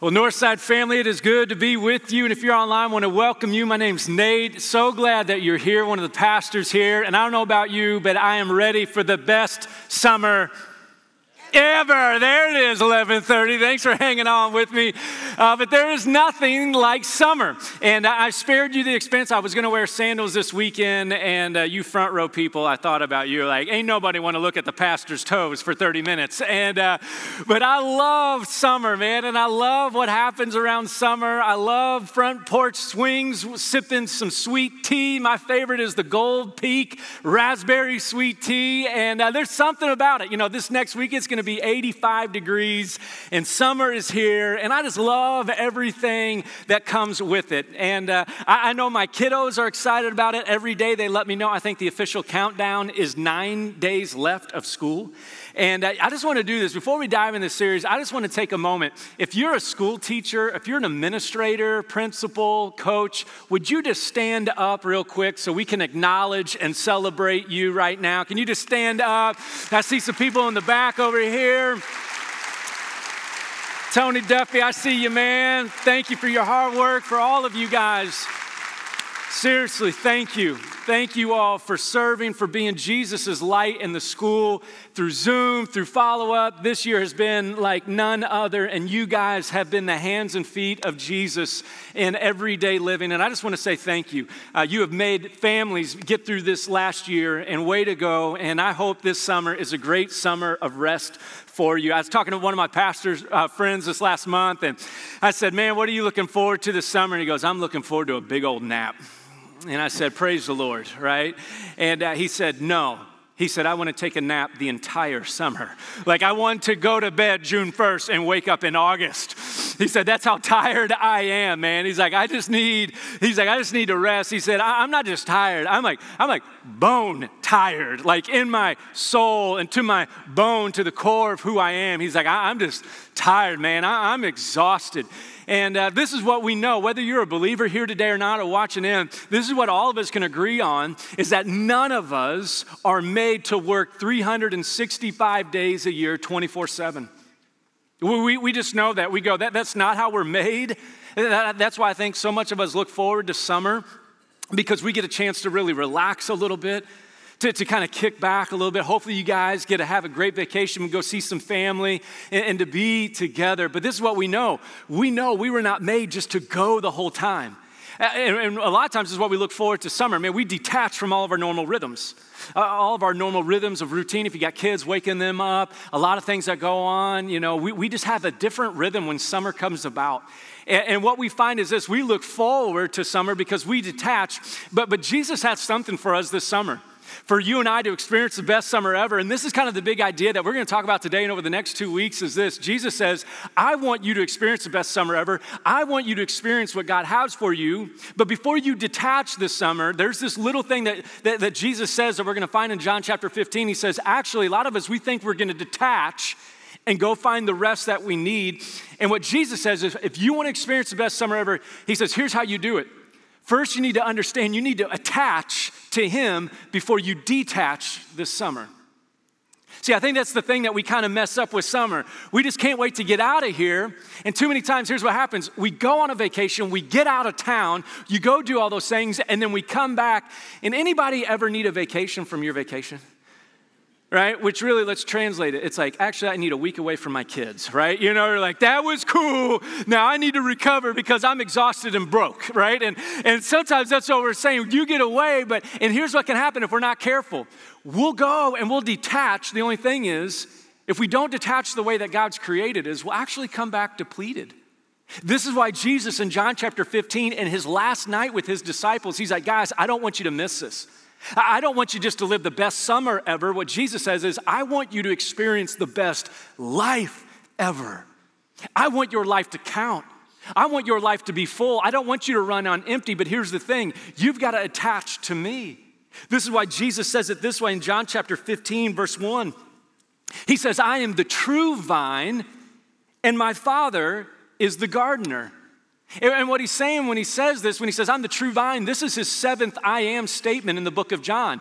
Well, Northside family, it is good to be with you. And if you're online, I want to welcome you. My name's Nate. So glad that you're here, one of the pastors here. And I don't know about you, but I am ready for the best summer ever. There it is, 11:30. Thanks for hanging on with me. Uh, but there is nothing like summer, and I spared you the expense. I was going to wear sandals this weekend, and uh, you front row people, I thought about you. Like, ain't nobody want to look at the pastor's toes for 30 minutes. And uh, but I love summer, man, and I love what happens around summer. I love front porch swings, sipping some sweet tea. My favorite is the Gold Peak raspberry sweet tea, and uh, there's something about it. You know, this next week it's going going to be 85 degrees, and summer is here, and I just love everything that comes with it. And uh, I, I know my kiddos are excited about it. Every day they let me know. I think the official countdown is nine days left of school. And uh, I just want to do this before we dive in this series. I just want to take a moment. If you're a school teacher, if you're an administrator, principal, coach, would you just stand up real quick so we can acknowledge and celebrate you right now? Can you just stand up? I see some people in the back over here. Tony Duffy, I see you, man. Thank you for your hard work, for all of you guys. Seriously, thank you. Thank you all for serving, for being Jesus' light in the school through Zoom, through follow up. This year has been like none other, and you guys have been the hands and feet of Jesus in everyday living. And I just want to say thank you. Uh, you have made families get through this last year, and way to go. And I hope this summer is a great summer of rest for you. I was talking to one of my pastor's uh, friends this last month, and I said, Man, what are you looking forward to this summer? And he goes, I'm looking forward to a big old nap. And I said, Praise the Lord, right? And uh, he said, No. He said, I want to take a nap the entire summer. Like, I want to go to bed June 1st and wake up in August. He said, That's how tired I am, man. He's like, I just need, he's like, I just need to rest. He said, I'm not just tired. I'm like, I'm like bone tired, like in my soul and to my bone, to the core of who I am. He's like, I'm just tired, man. I'm exhausted. And uh, this is what we know, whether you're a believer here today or not, or watching in, this is what all of us can agree on is that none of us are made to work 365 days a year, 24 7. We, we just know that. We go, that, that's not how we're made. That, that's why I think so much of us look forward to summer because we get a chance to really relax a little bit to, to kind of kick back a little bit. Hopefully, you guys get to have a great vacation and go see some family and, and to be together. But this is what we know we know we were not made just to go the whole time. And, a lot of times is what we look forward to summer. Man, we detach from all of our normal rhythms. Uh, all of our normal rhythms of routine. If you got kids, waking them up, a lot of things that go on, you know, we, we just have a different rhythm when summer comes about. And, and what we find is this we look forward to summer because we detach, but, but Jesus has something for us this summer for you and I to experience the best summer ever. And this is kind of the big idea that we're going to talk about today and over the next two weeks is this Jesus says, I want you to experience the best summer ever. I want you to experience what God has for you. But before you detach this summer, there's this little thing that, that, that Jesus says that we're going to find in John chapter 15. He says, actually, a lot of us, we think we're going to detach and go find the rest that we need. And what Jesus says is, if you want to experience the best summer ever, he says, here's how you do it. First, you need to understand you need to attach to Him before you detach this summer. See, I think that's the thing that we kind of mess up with summer. We just can't wait to get out of here. And too many times, here's what happens we go on a vacation, we get out of town, you go do all those things, and then we come back. And anybody ever need a vacation from your vacation? Right? Which really, let's translate it. It's like, actually, I need a week away from my kids, right? You know, you're like, that was cool. Now I need to recover because I'm exhausted and broke, right? And, and sometimes that's what we're saying. You get away, but, and here's what can happen if we're not careful we'll go and we'll detach. The only thing is, if we don't detach the way that God's created is, we'll actually come back depleted. This is why Jesus in John chapter 15, in his last night with his disciples, he's like, guys, I don't want you to miss this. I don't want you just to live the best summer ever. What Jesus says is, I want you to experience the best life ever. I want your life to count. I want your life to be full. I don't want you to run on empty, but here's the thing you've got to attach to me. This is why Jesus says it this way in John chapter 15, verse 1. He says, I am the true vine, and my Father is the gardener. And what he's saying when he says this, when he says, I'm the true vine, this is his seventh I am statement in the book of John.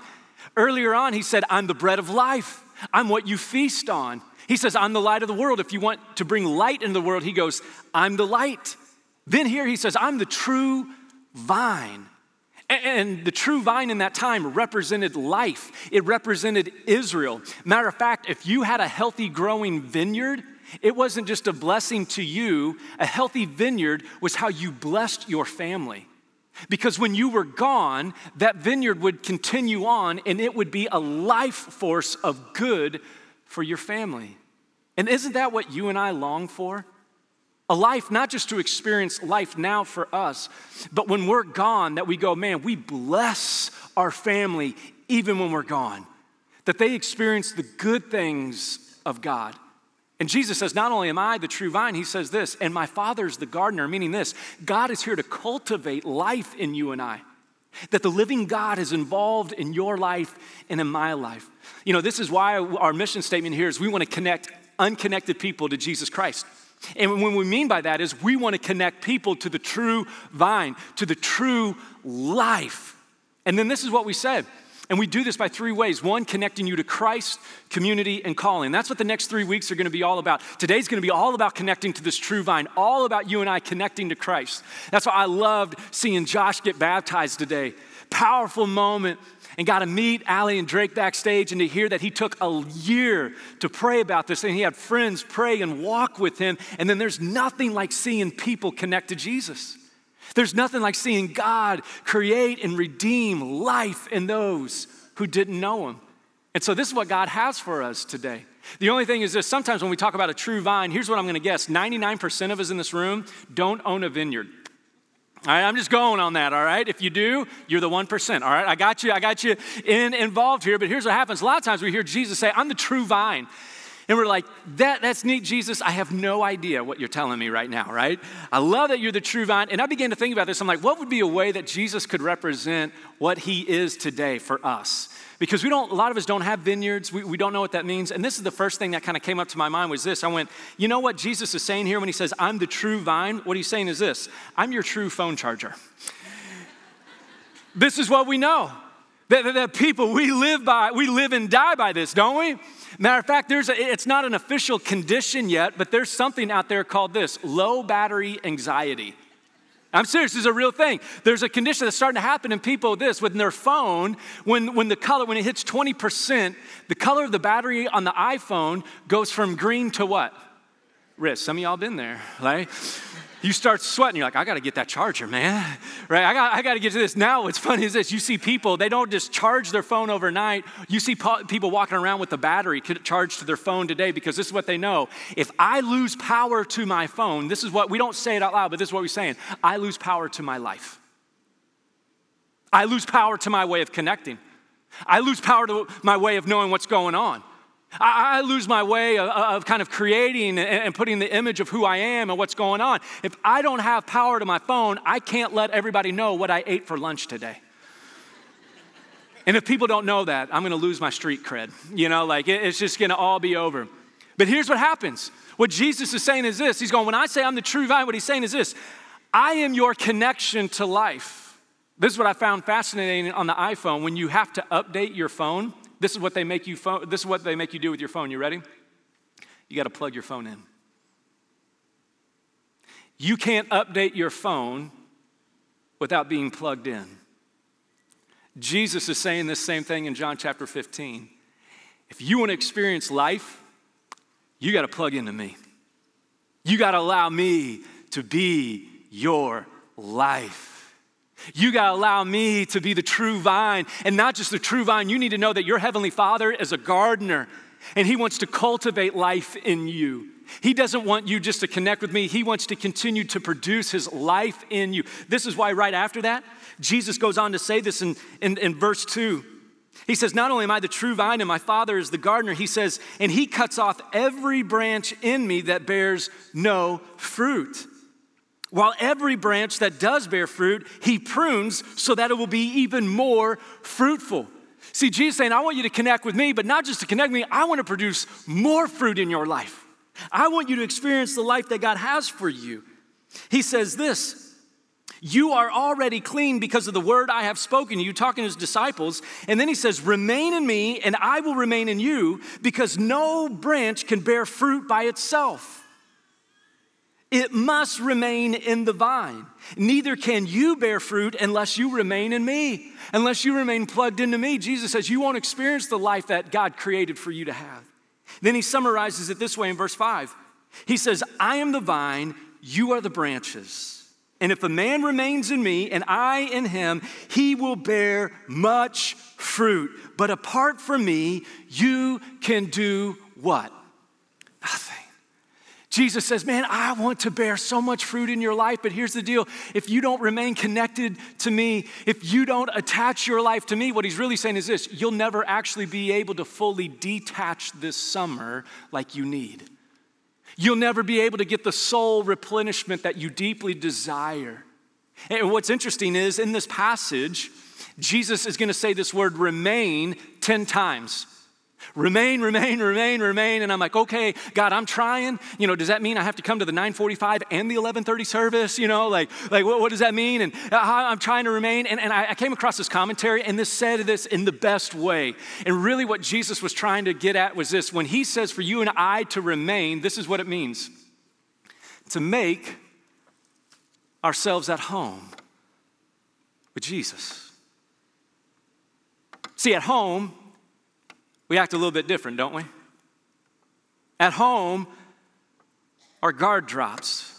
Earlier on, he said, I'm the bread of life. I'm what you feast on. He says, I'm the light of the world. If you want to bring light into the world, he goes, I'm the light. Then here he says, I'm the true vine. And the true vine in that time represented life, it represented Israel. Matter of fact, if you had a healthy growing vineyard, it wasn't just a blessing to you, a healthy vineyard was how you blessed your family. Because when you were gone, that vineyard would continue on and it would be a life force of good for your family. And isn't that what you and I long for? A life not just to experience life now for us, but when we're gone, that we go, man, we bless our family even when we're gone. That they experience the good things of God. And Jesus says, Not only am I the true vine, he says this, and my Father's the gardener, meaning this God is here to cultivate life in you and I. That the living God is involved in your life and in my life. You know, this is why our mission statement here is we want to connect unconnected people to Jesus Christ. And what we mean by that is we want to connect people to the true vine, to the true life. And then this is what we said. And we do this by three ways. One, connecting you to Christ, community, and calling. That's what the next three weeks are going to be all about. Today's going to be all about connecting to this true vine, all about you and I connecting to Christ. That's why I loved seeing Josh get baptized today. Powerful moment and got to meet Allie and Drake backstage and to hear that he took a year to pray about this and he had friends pray and walk with him. And then there's nothing like seeing people connect to Jesus. There's nothing like seeing God create and redeem life in those who didn't know him. And so this is what God has for us today. The only thing is this sometimes when we talk about a true vine, here's what I'm going to guess 99% of us in this room don't own a vineyard. All right, I'm just going on that, all right? If you do, you're the 1%, all right? I got you, I got you in, involved here, but here's what happens. A lot of times we hear Jesus say, I'm the true vine. And we're like, that, that's neat, Jesus. I have no idea what you're telling me right now, right? I love that you're the true vine. And I began to think about this. I'm like, what would be a way that Jesus could represent what he is today for us? because we don't a lot of us don't have vineyards we, we don't know what that means and this is the first thing that kind of came up to my mind was this i went you know what jesus is saying here when he says i'm the true vine what he's saying is this i'm your true phone charger this is what we know that, people we live by we live and die by this don't we matter of fact there's a, it's not an official condition yet but there's something out there called this low battery anxiety I'm serious, this is a real thing. There's a condition that's starting to happen in people this with their phone, when, when the color, when it hits 20%, the color of the battery on the iPhone goes from green to what? Red. Some of y'all been there, right? you start sweating. You're like, I got to get that charger, man. Right? I got, I got to get to this. Now, what's funny is this you see people, they don't just charge their phone overnight. You see po- people walking around with the battery charged to their phone today because this is what they know. If I lose power to my phone, this is what we don't say it out loud, but this is what we're saying I lose power to my life. I lose power to my way of connecting. I lose power to my way of knowing what's going on. I, lose my way of, kind of creating and, putting the image of who I am and what's going on. If I don't have power to my phone, I can't let everybody know what I ate for lunch today. And if people don't know that, I'm gonna lose my street cred. You know, like it, it's just gonna all be over. But here's what happens. What Jesus is saying is this He's going, when I say I'm the true vine, what he's saying is this I am your connection to life. This is what I found fascinating on the iPhone. When you have to update your phone, this is what they make you phone, this is what they make you do with your phone. You ready? You got to plug your phone in. You can't update your phone without being plugged in. Jesus is saying this same thing in John chapter 15. If you want to experience life, you got to plug into me. You got to allow me to be your life. You got to allow me to be the true vine. And not just the true vine, you need to know that your Heavenly Father is a gardener and He wants to cultivate life in you. He doesn't want you just to connect with me, He wants to continue to produce His life in you. This is why, right after that, Jesus goes on to say this in, in, in verse 2. He says, Not only am I the true vine and my Father is the gardener, He says, and He cuts off every branch in me that bears no fruit. While every branch that does bear fruit, he prunes so that it will be even more fruitful. See, Jesus saying, I want you to connect with me, but not just to connect with me, I want to produce more fruit in your life. I want you to experience the life that God has for you. He says this You are already clean because of the word I have spoken. You talking to his disciples. And then he says, Remain in me, and I will remain in you, because no branch can bear fruit by itself. It must remain in the vine. Neither can you bear fruit unless you remain in me, unless you remain plugged into me. Jesus says, You won't experience the life that God created for you to have. Then he summarizes it this way in verse 5. He says, I am the vine, you are the branches. And if a man remains in me and I in him, he will bear much fruit. But apart from me, you can do what? Nothing. Jesus says, Man, I want to bear so much fruit in your life, but here's the deal. If you don't remain connected to me, if you don't attach your life to me, what he's really saying is this you'll never actually be able to fully detach this summer like you need. You'll never be able to get the soul replenishment that you deeply desire. And what's interesting is in this passage, Jesus is going to say this word remain 10 times. Remain, remain, remain, remain. And I'm like, okay, God, I'm trying. You know, does that mean I have to come to the 945 and the 1130 service? You know, like, like what, what does that mean? And uh, I'm trying to remain. And, and I, I came across this commentary, and this said this in the best way. And really, what Jesus was trying to get at was this when he says for you and I to remain, this is what it means to make ourselves at home with Jesus. See, at home, we act a little bit different, don't we? At home, our guard drops.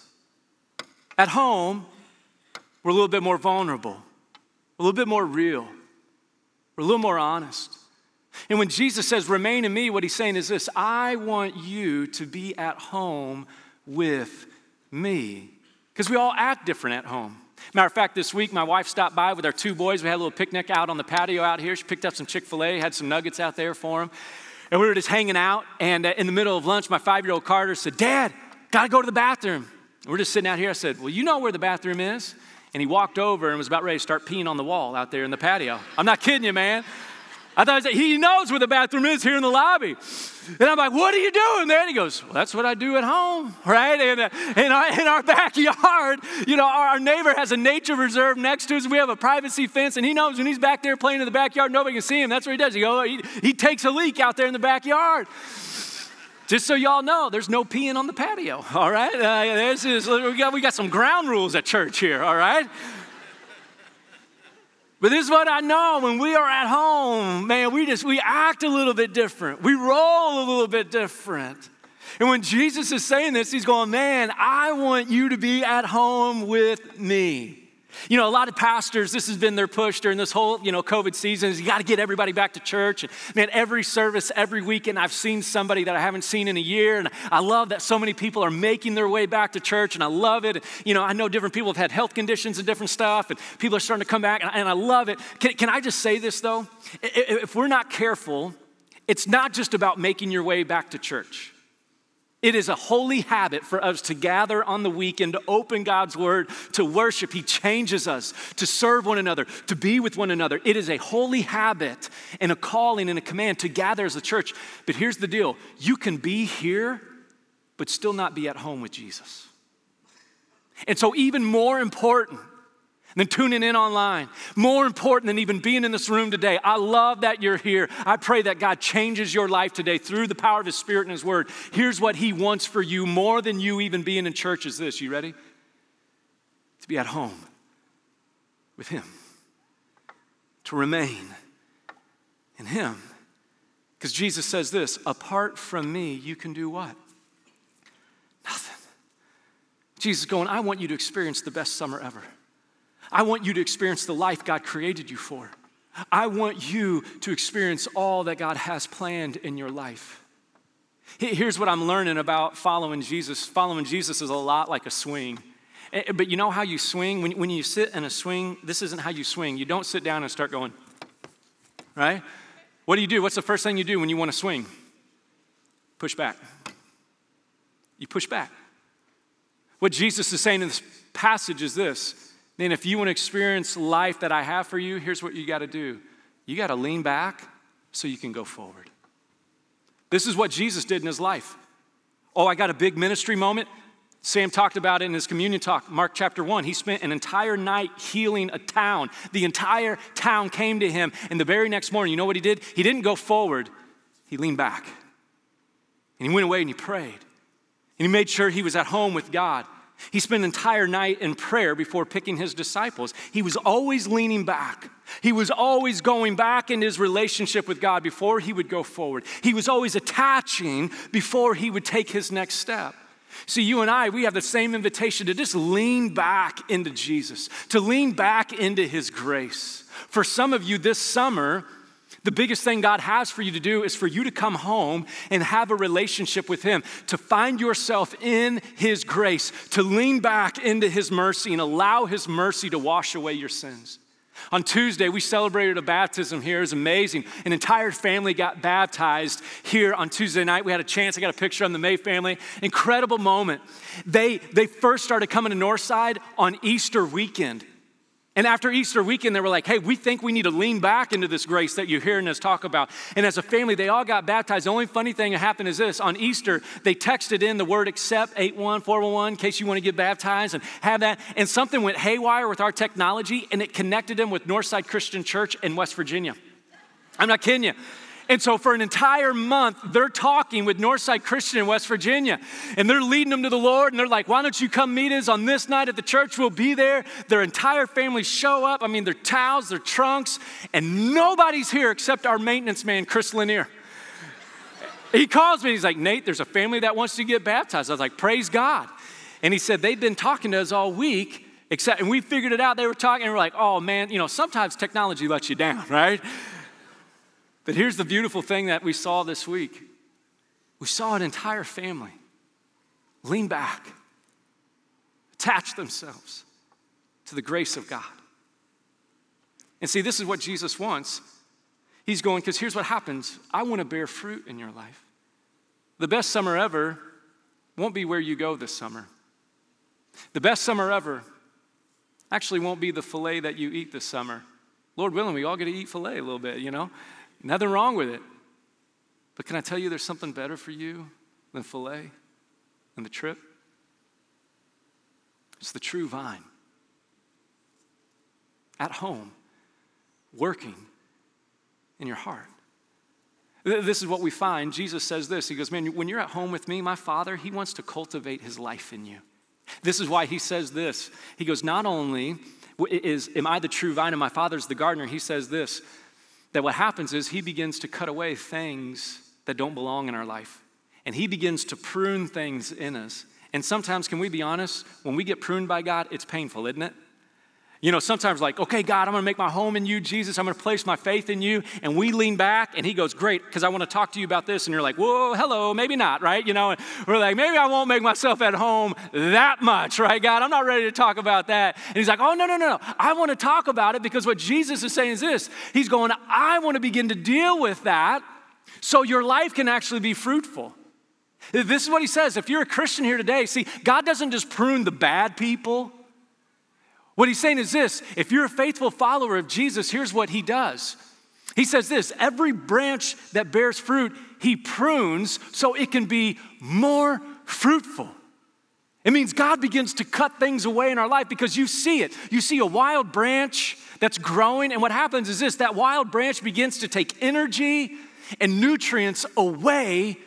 At home, we're a little bit more vulnerable, a little bit more real, we're a little more honest. And when Jesus says, remain in me, what he's saying is this I want you to be at home with me. Because we all act different at home. Matter of fact, this week my wife stopped by with our two boys. We had a little picnic out on the patio out here. She picked up some Chick fil A, had some nuggets out there for them. And we were just hanging out. And uh, in the middle of lunch, my five year old Carter said, Dad, gotta go to the bathroom. And we're just sitting out here. I said, Well, you know where the bathroom is? And he walked over and was about ready to start peeing on the wall out there in the patio. I'm not kidding you, man. I thought he knows where the bathroom is here in the lobby. And I'm like, what are you doing there? And he goes, well, that's what I do at home, right? And uh, in, our, in our backyard, you know, our, our, neighbor has a nature reserve next to us. We have a privacy fence, and he knows when he's back there playing in the backyard, nobody can see him. That's what he does. He, goes, he, he takes a leak out there in the backyard. Just so y'all know, there's no peeing on the patio, all right? Uh, this is, we, got, we got some ground rules at church here, all right? But this is what I know when we are at home, man, we just we act a little bit different. We roll a little bit different. And when Jesus is saying this, he's going, "Man, I want you to be at home with me." You know, a lot of pastors, this has been their push during this whole, you know, COVID season is you got to get everybody back to church. And man, every service, every weekend, I've seen somebody that I haven't seen in a year. And I love that so many people are making their way back to church. And I love it. And, You know, I know different people have had health conditions and different stuff. And people are starting to come back. And, and I love it. Can, can I just say this, though? If we're not careful, it's not just about making your way back to church. It is a holy habit for us to gather on the weekend, to open God's word, to worship. He changes us to serve one another, to be with one another. It is a holy habit and a calling and a command to gather as a church. But here's the deal you can be here, but still not be at home with Jesus. And so, even more important, than tuning in online. More important than even being in this room today. I love that you're here. I pray that God changes your life today through the power of His Spirit and His Word. Here's what He wants for you more than you even being in church is this. You ready? To be at home with Him, to remain in Him. Because Jesus says this apart from me, you can do what? Nothing. Jesus going, I want you to experience the best summer ever. I want you to experience the life God created you for. I want you to experience all that God has planned in your life. Here's what I'm learning about following Jesus. Following Jesus is a lot like a swing. Eh, eh, but you know how you swing? When, when you sit in a swing, this isn't how you swing. You don't sit down and start going, right? What do you do? What's the first thing you do when you want to swing? Push back. You push back. What Jesus is saying in this passage is this then, if you want to experience life that I have for you, here's what you got to do you got to lean back so you can go forward. This is what Jesus did in his life. Oh, I got a big ministry moment. Sam talked about it in his communion talk, Mark chapter 1. He spent an entire night healing a town. The entire town came to him. And the very next morning, you know what he did? He didn't go forward, he leaned back. And he went away and he prayed. And he made sure he was at home with God. He spent an entire night in prayer before picking his disciples. He was always leaning back. He was always going back in his relationship with God before he would go forward. He was always attaching before he would take his next step. See, you and I, we have the same invitation to just lean back into Jesus, to lean back into his grace. For some of you this summer, the biggest thing God has for you to do is for you to come home and have a relationship with Him, to find yourself in His grace, to lean back into His mercy and allow His mercy to wash away your sins. On Tuesday, we celebrated a baptism here. It was amazing. An entire family got baptized here on Tuesday night. We had a chance. I got a picture on the May family. Incredible moment. They, they first started coming to Northside on Easter weekend. And after Easter weekend, they were like, hey, we think we need to lean back into this grace that you're hearing us talk about. And as a family, they all got baptized. The only funny thing that happened is this on Easter, they texted in the word accept 81411 in case you want to get baptized and have that. And something went haywire with our technology, and it connected them with Northside Christian Church in West Virginia. I'm not kidding you. And so for an entire month, they're talking with Northside Christian in West Virginia. And they're leading them to the Lord. And they're like, why don't you come meet us on this night at the church? We'll be there. Their entire family show up. I mean, their towels, their trunks, and nobody's here except our maintenance man, Chris Lanier. He calls me. He's like, Nate, there's a family that wants to get baptized. I was like, praise God. And he said, they've been talking to us all week. Except, and we figured it out. They were talking, and we're like, oh man, you know, sometimes technology lets you down, right? But here's the beautiful thing that we saw this week we saw an entire family lean back, attach themselves to the grace of God. And see, this is what Jesus wants. He's going, because here's what happens I want to bear fruit in your life. The best summer ever won't be where you go this summer. The best summer ever actually won't be the filet that you eat this summer. Lord willing, we all get to eat filet a little bit, you know? Nothing wrong with it. But can I tell you there's something better for you than filet and the trip? It's the true vine. At home, working in your heart. This is what we find. Jesus says this He goes, Man, when you're at home with me, my Father, He wants to cultivate His life in you. This is why He says this. He goes, Not only is, am I the true vine and my Father's the gardener, He says this that what happens is he begins to cut away things that don't belong in our life. And he begins to prune things in us. And sometimes, can we be honest? When we get pruned by God, it's painful, isn't it? You know, sometimes like, okay, God, I'm gonna make my home in you, Jesus. I'm gonna place my faith in you. And we lean back and he goes, great, because I wanna talk to you about this. And you're like, whoa, hello, maybe not, right? You know, and we're like, maybe I won't make myself at home that much, right, God? I'm not ready to talk about that. And he's like, oh, no, no, no, no. I wanna talk about it because what Jesus is saying is this He's going, I wanna begin to deal with that so your life can actually be fruitful. This is what he says. If you're a Christian here today, see, God doesn't just prune the bad people. What he's saying is this if you're a faithful follower of Jesus, here's what he does. He says this every branch that bears fruit, he prunes so it can be more fruitful. It means God begins to cut things away in our life because you see it. You see a wild branch that's growing, and what happens is this that wild branch begins to take energy and nutrients away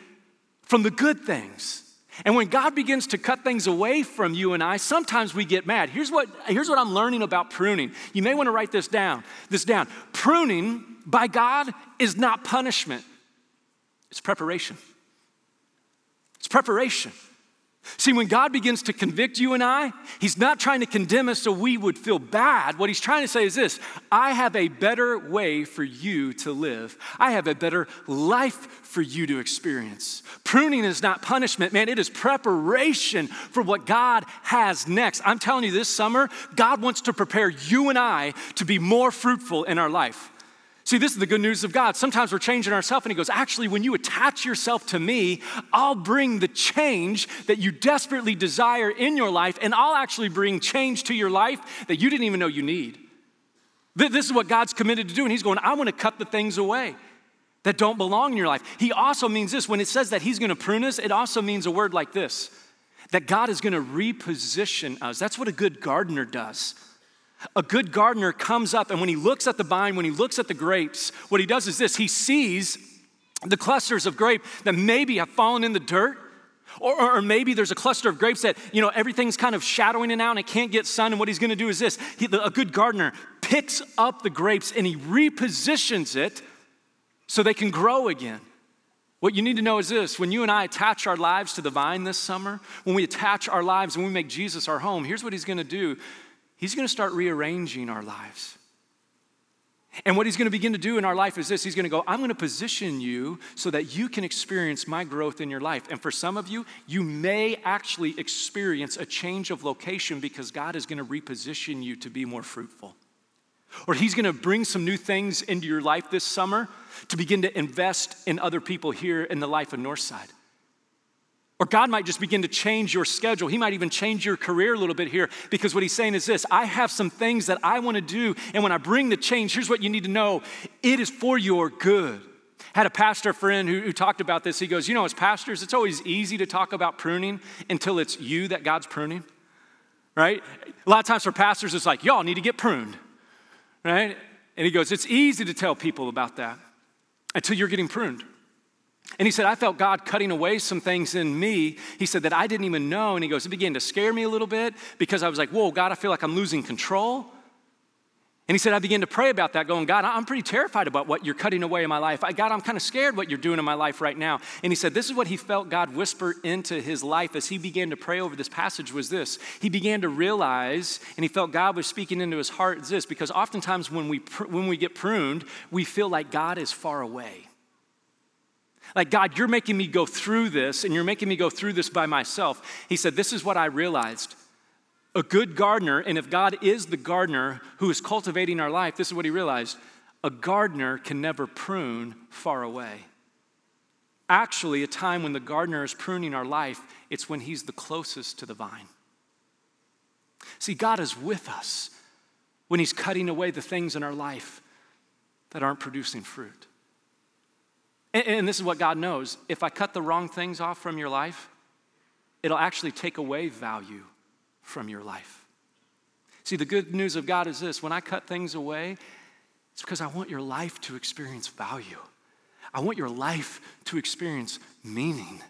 from the good things. And when God begins to cut things away from you and I, sometimes we get mad. Here's what, here's what I'm learning about pruning. You may want to write this down. This down. Pruning by God is not punishment. It's preparation. It's preparation. See, when God begins to convict you and I, He's not trying to condemn us so we would feel bad. What He's trying to say is this I have a better way for you to live, I have a better life for you to experience. Pruning is not punishment, man, it is preparation for what God has next. I'm telling you, this summer, God wants to prepare you and I to be more fruitful in our life. See, this is the good news of God. Sometimes we're changing ourselves, and He goes, Actually, when you attach yourself to me, I'll bring the change that you desperately desire in your life, and I'll actually bring change to your life that you didn't even know you need. This is what God's committed to do, and He's going, I want to cut the things away that don't belong in your life. He also means this when it says that He's going to prune us, it also means a word like this that God is going to reposition us. That's what a good gardener does. A good gardener comes up, and when he looks at the vine, when he looks at the grapes, what he does is this he sees the clusters of grape that maybe have fallen in the dirt. Or, or, maybe there's a cluster of grapes that, you know, everything's kind of shadowing it out and it can't get sun. And what he's going to do is this he, a good gardener picks up the grapes and he repositions it so they can grow again. What you need to know is this when you and I attach our lives to the vine this summer, when we attach our lives and we make Jesus our home, here's what he's going to do He's going to start rearranging our lives. And what he's going to begin to do in our life is this He's going to go, I'm going to position you so that you can experience my growth in your life. And for some of you, you may actually experience a change of location because God is going to reposition you to be more fruitful. Or he's going to bring some new things into your life this summer to begin to invest in other people here in the life of Northside. Or God might just begin to change your schedule. He might even change your career a little bit here because what he's saying is this I have some things that I want to do. And when I bring the change, here's what you need to know it is for your good. Had a pastor friend who, who talked about this. He goes, You know, as pastors, it's always easy to talk about pruning until it's you that God's pruning, right? A lot of times for pastors, it's like, Y'all need to get pruned, right? And he goes, It's easy to tell people about that until you're getting pruned. And he said, I felt God cutting away some things in me. He said that I didn't even know. And he goes, it began to scare me a little bit because I was like, whoa, God, I feel like I'm losing control. And he said, I began to pray about that, going, God, I'm pretty terrified about what you're cutting away in my life. I, God, I'm kind of scared what you're doing in my life right now. And he said, this is what he felt God whisper into his life as he began to pray over this passage was this. He began to realize, and he felt God was speaking into his heart this, because oftentimes when we, when we get pruned, we feel like God is far away. Like, God, you're making me go through this, and you're making me go through this by myself. He said, This is what I realized. A good gardener, and if God is the gardener who is cultivating our life, this is what he realized a gardener can never prune far away. Actually, a time when the gardener is pruning our life, it's when he's the closest to the vine. See, God is with us when he's cutting away the things in our life that aren't producing fruit. And, and this is what God knows if I cut the wrong things off from your life, it'll actually take away value from your life. See, the good news of God is this when I cut things away, it's because I want your life to experience value. I want your life to experience meaning.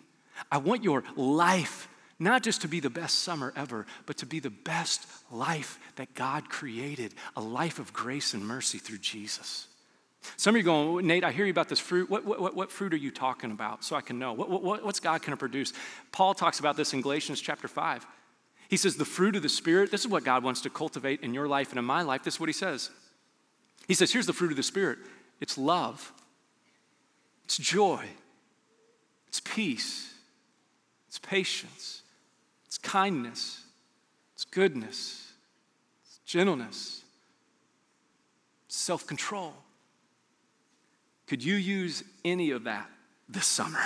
I want your life not just to be the best summer ever, but to be the best life that God created a life of grace and mercy through Jesus. Some of you going, Nate, I hear you about this fruit. What, what, what fruit are you talking about so I can know? What, what, what's God going to produce? Paul talks about this in Galatians chapter 5. He says, the fruit of the Spirit, this is what God wants to cultivate in your life and in my life. This is what he says. He says, here's the fruit of the Spirit it's love, it's joy, it's peace, it's patience, it's kindness, it's goodness, it's gentleness, self control. Could you use any of that this summer?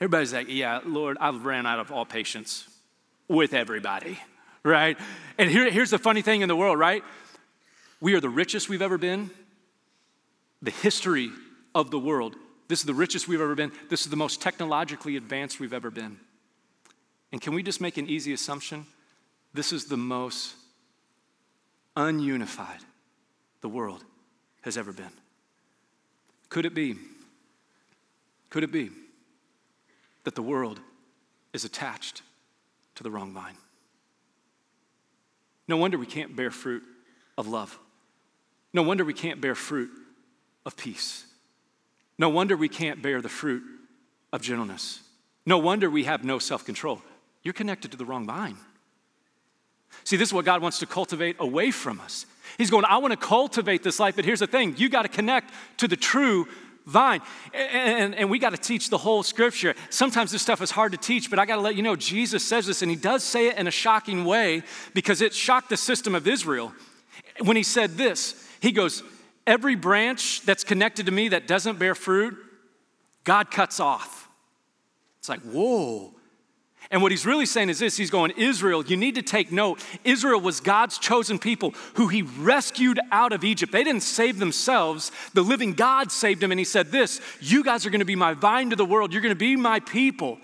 Everybody's like, yeah, Lord, I've ran out of all patience with everybody, right? And here, here's the funny thing in the world, right? We are the richest we've ever been. The history of the world, this is the richest we've ever been. This is the most technologically advanced we've ever been. And can we just make an easy assumption? This is the most ununified the world has ever been. Could it be? Could it be that the world is attached to the wrong vine? No wonder we can't bear fruit of love. No wonder we can't bear fruit of peace. No wonder we can't bear the fruit of gentleness. No wonder we have no self control. You're connected to the wrong vine. See, this is what God wants to cultivate away from us. He's going, I want to cultivate this life, but here's the thing you got to connect to the true vine. And, and, and we got to teach the whole scripture. Sometimes this stuff is hard to teach, but I got to let you know Jesus says this, and he does say it in a shocking way because it shocked the system of Israel. When he said this, he goes, Every branch that's connected to me that doesn't bear fruit, God cuts off. It's like, whoa. And what he's really saying is this He's going, Israel, you need to take note. Israel was God's chosen people who he rescued out of Egypt. They didn't save themselves, the living God saved them. And he said, This, you guys are going to be my vine to the world. You're going to be my people.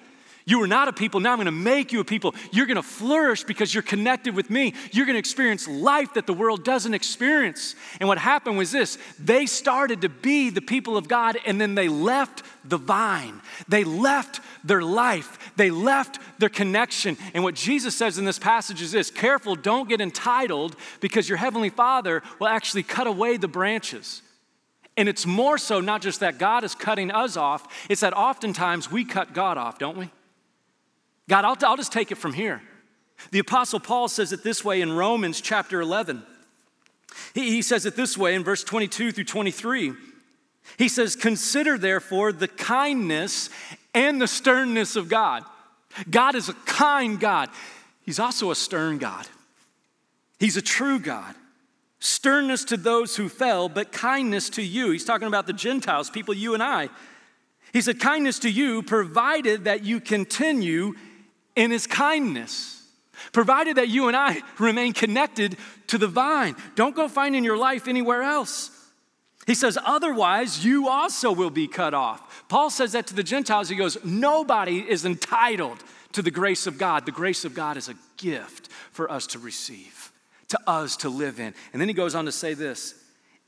You are not a people, now I'm gonna make you a people. You're gonna flourish because you're connected with me. You're gonna experience life that the world doesn't experience. And what happened was this they started to be the people of God, and then they left the vine. They left their life, they left their connection. And what Jesus says in this passage is this careful, don't get entitled because your heavenly Father will actually cut away the branches. And it's more so not just that God is cutting us off, it's that oftentimes we cut God off, don't we? God, I'll, I'll just take it from here. The Apostle Paul says it this way in Romans chapter 11. He, he says it this way in verse 22 through 23. He says, Consider therefore the kindness and the sternness of God. God is a kind God, He's also a stern God. He's a true God. Sternness to those who fell, but kindness to you. He's talking about the Gentiles, people you and I. He said, Kindness to you, provided that you continue in his kindness, provided that you and I remain connected to the vine. Don't go finding your life anywhere else. He says, otherwise, you also will be cut off. Paul says that to the Gentiles. He goes, nobody is entitled to the grace of God. The grace of God is a gift for us to receive, to us to live in. And then he goes on to say this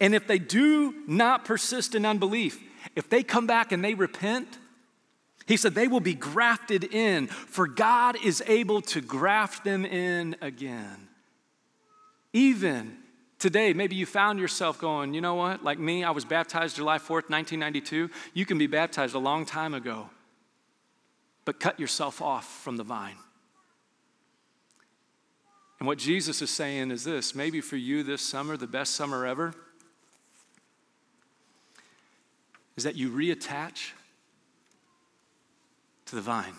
and if they do not persist in unbelief, if they come back and they repent, he said, they will be grafted in, for God is able to graft them in again. Even today, maybe you found yourself going, you know what, like me, I was baptized July 4th, 1992. You can be baptized a long time ago, but cut yourself off from the vine. And what Jesus is saying is this maybe for you this summer, the best summer ever, is that you reattach to the vine.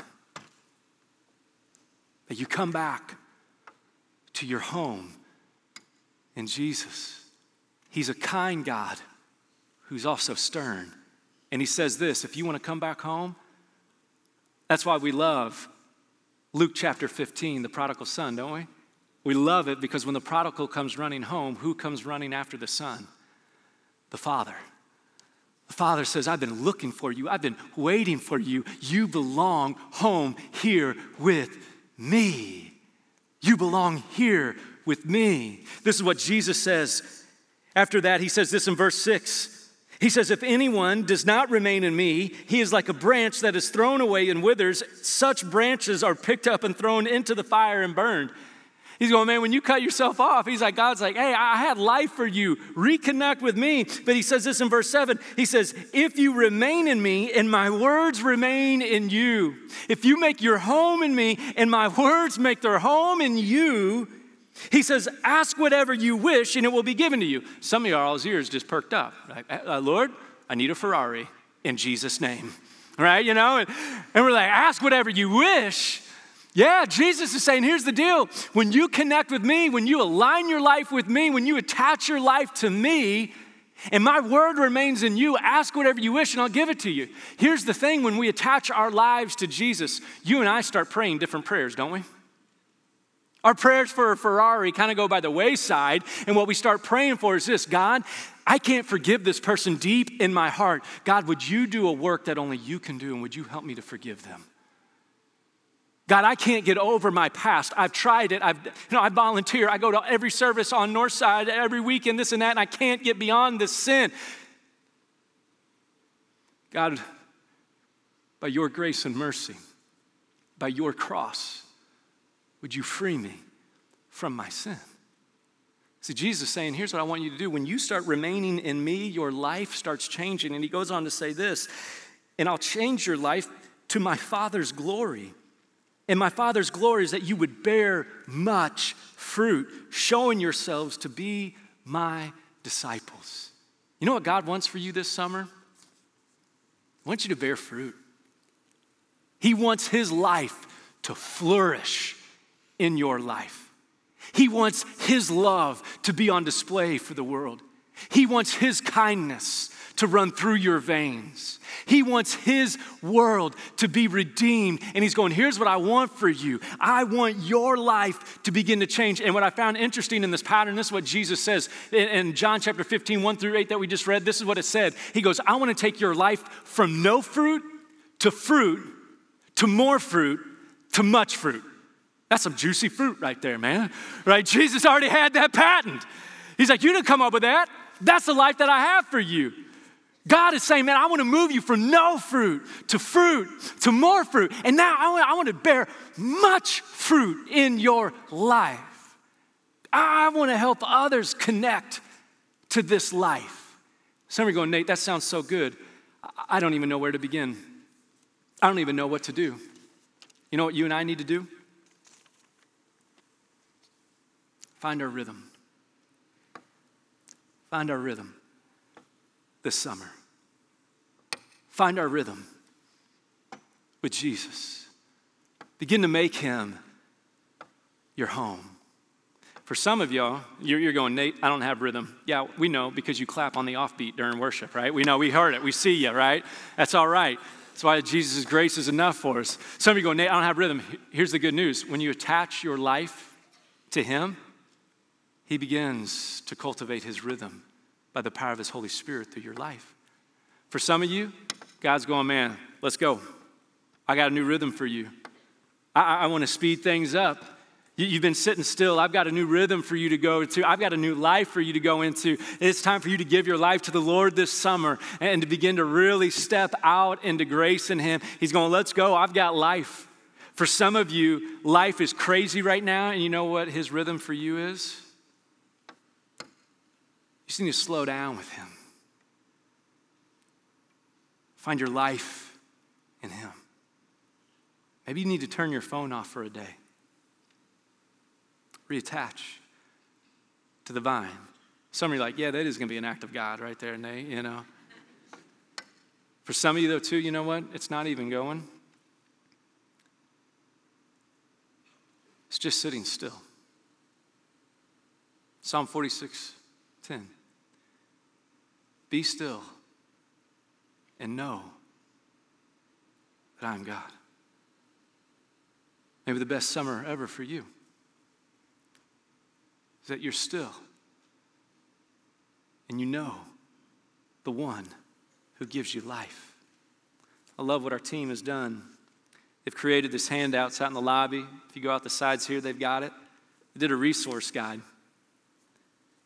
That you come back to your home in Jesus. He's a kind God who's also stern. And he says this if you want to come back home, that's why we love Luke chapter 15, the prodigal son, don't we? We love it because when the prodigal comes running home, who comes running after the son? The father. The father says, I've been looking for you. I've been waiting for you. You belong home here with me. You belong here with me. This is what Jesus says. After that, he says this in verse 6. He says, If anyone does not remain in me, he is like a branch that is thrown away and withers. Such branches are picked up and thrown into the fire and burned. He's going, man, when you cut yourself off, he's like, God's like, hey, I had life for you. Reconnect with me. But he says this in verse 7. He says, if you remain in me and my words remain in you, if you make your home in me and my words make their home in you, he says, ask whatever you wish and it will be given to you. Some of y'all's ears just perked up. Like, uh, Lord, I need a Ferrari in Jesus' name. Right? You know? And, and we're like, ask whatever you wish. Yeah, Jesus is saying, here's the deal. When you connect with me, when you align your life with me, when you attach your life to me, and my word remains in you, ask whatever you wish and I'll give it to you. Here's the thing when we attach our lives to Jesus, you and I start praying different prayers, don't we? Our prayers for a Ferrari kind of go by the wayside, and what we start praying for is this God, I can't forgive this person deep in my heart. God, would you do a work that only you can do, and would you help me to forgive them? God, I can't get over my past. I've tried it. I've, you know, I volunteer. I go to every service on Northside every weekend, this and that, and I can't get beyond this sin. God, by your grace and mercy, by your cross, would you free me from my sin? See, Jesus is saying, here's what I want you to do. When you start remaining in me, your life starts changing. And he goes on to say this, and I'll change your life to my Father's glory. And my Father's glory is that you would bear much fruit, showing yourselves to be my disciples. You know what God wants for you this summer? He wants you to bear fruit. He wants His life to flourish in your life. He wants His love to be on display for the world. He wants His kindness to run through your veins. He wants His world to be redeemed. And He's going, Here's what I want for you. I want your life to begin to change. And what I found interesting in this pattern, this is what Jesus says in, John chapter 15, 1 through 8 that we just read. This is what it said. He goes, I want to take your life from no fruit to fruit to more fruit to much fruit. That's some juicy fruit right there, man. Right? Jesus already had that patent. He's like, You didn't come up with that. That's the life that I have for you. God is saying, Man, I want to move you from no fruit to fruit to more fruit. And now I want, I want to bear much fruit in your life. I want to help others connect to this life. Some of you are going, Nate, that sounds so good. I don't even know where to begin. I don't even know what to do. You know what you and I need to do? Find our rhythm. Find our rhythm this summer. Find our rhythm with Jesus. Begin to make him your home. For some of y'all, you're, going, Nate, I don't have rhythm. Yeah, we know because you clap on the offbeat during worship, right? We know, we heard it, we see you, right? That's all right. That's why Jesus' grace is enough for us. Some of you go, Nate, I don't have rhythm. Here's the good news when you attach your life to Him, He begins to cultivate His rhythm by the power of His Holy Spirit through your life. For some of you, God's going, man, let's go. I got a new rhythm for you. I, I want to speed things up. You've been sitting still. I've got a new rhythm for you to go to. I've got a new life for you to go into. It's time for you to give your life to the Lord this summer and to begin to really step out into grace in Him. He's going, let's go. I've got life. For some of you, life is crazy right now, and you know what His rhythm for you is? You just need to slow down with Him. Find your life in Him. Maybe you need to turn your phone off for a day reattach to the vine. Some of you are like, yeah, that is going to be an act of God right there, Nate, you know. For some of you, though, too, you know what? It's not even going. It's just sitting still. Psalm 46, 10. Be still and know that I am God. Maybe the best summer ever for you is that you're still and you know the one who gives you life. I love what our team has done. They've created this handouts out in the lobby. If you go out the sides here, they've got it. They did a resource guide.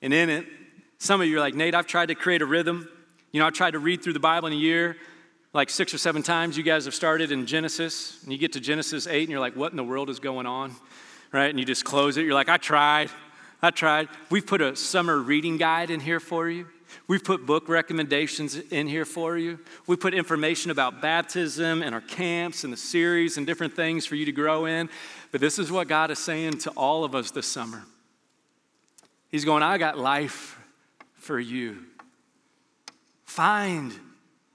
And in it, some of you are like, Nate, I've tried to create a rhythm. You know, I tried to read through the Bible in a year, like six or seven times. You guys have started in Genesis, and you get to Genesis 8, and you're like, what in the world is going on? Right? And you just close it. You're like, I tried. I tried. We've put a summer reading guide in here for you. We've put book recommendations in here for you. We put information about baptism and our camps and the series and different things for you to grow in. But this is what God is saying to all of us this summer. He's going, I got life for you. Find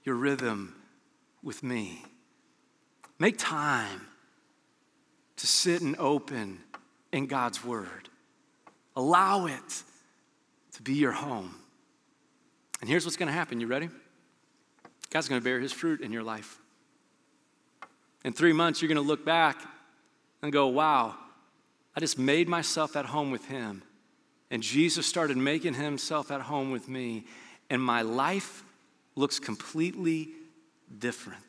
your rhythm with me. Make time to sit and open in God's Word. Allow it to be your home. And here's what's going to happen. You ready? God's going to bear his fruit in your life. In three months, you're going to look back and go, wow, I just made myself at home with him. And Jesus started making himself at home with me. And my life looks completely different.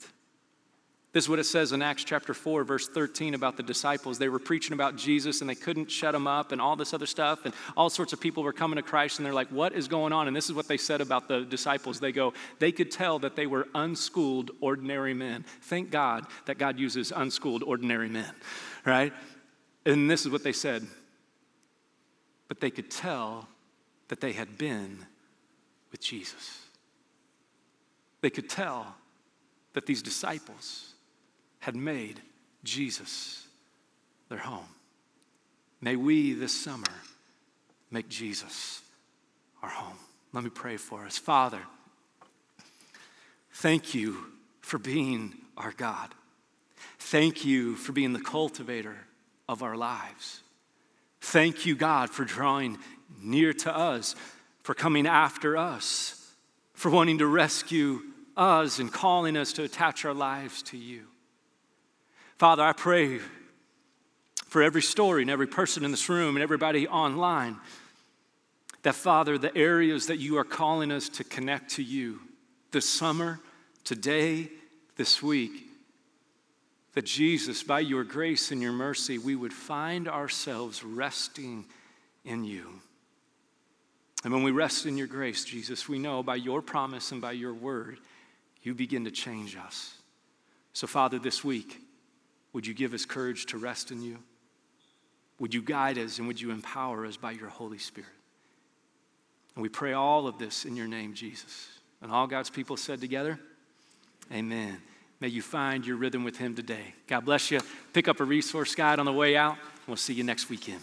This is what it says in Acts chapter 4, verse 13 about the disciples. They were preaching about Jesus and they couldn't shut him up and all this other stuff. And all sorts of people were coming to Christ and they're like, What is going on? And this is what they said about the disciples. They go, They could tell that they were unschooled, ordinary men. Thank God that God uses unschooled, ordinary men, right? And this is what they said. But they could tell that they had been with Jesus. They could tell that these disciples, had made Jesus their home. May we this summer make Jesus our home. Let me pray for us. Father, thank you for being our God. Thank you for being the cultivator of our lives. Thank you, God, for drawing near to us, for coming after us, for wanting to rescue us and calling us to attach our lives to you. Father, I pray for every story and every person in this room and everybody online that, Father, the areas that you are calling us to connect to you this summer, today, this week, that Jesus, by your grace and your mercy, we would find ourselves resting in you. And when we rest in your grace, Jesus, we know by your promise and by your word, you begin to change us. So, Father, this week, would you give us courage to rest in you? Would you guide us and would you empower us by your Holy Spirit? And we pray all of this in your name, Jesus. And all God's people said together, Amen. May you find your rhythm with Him today. God bless you. Pick up a resource guide on the way out. We'll see you next weekend.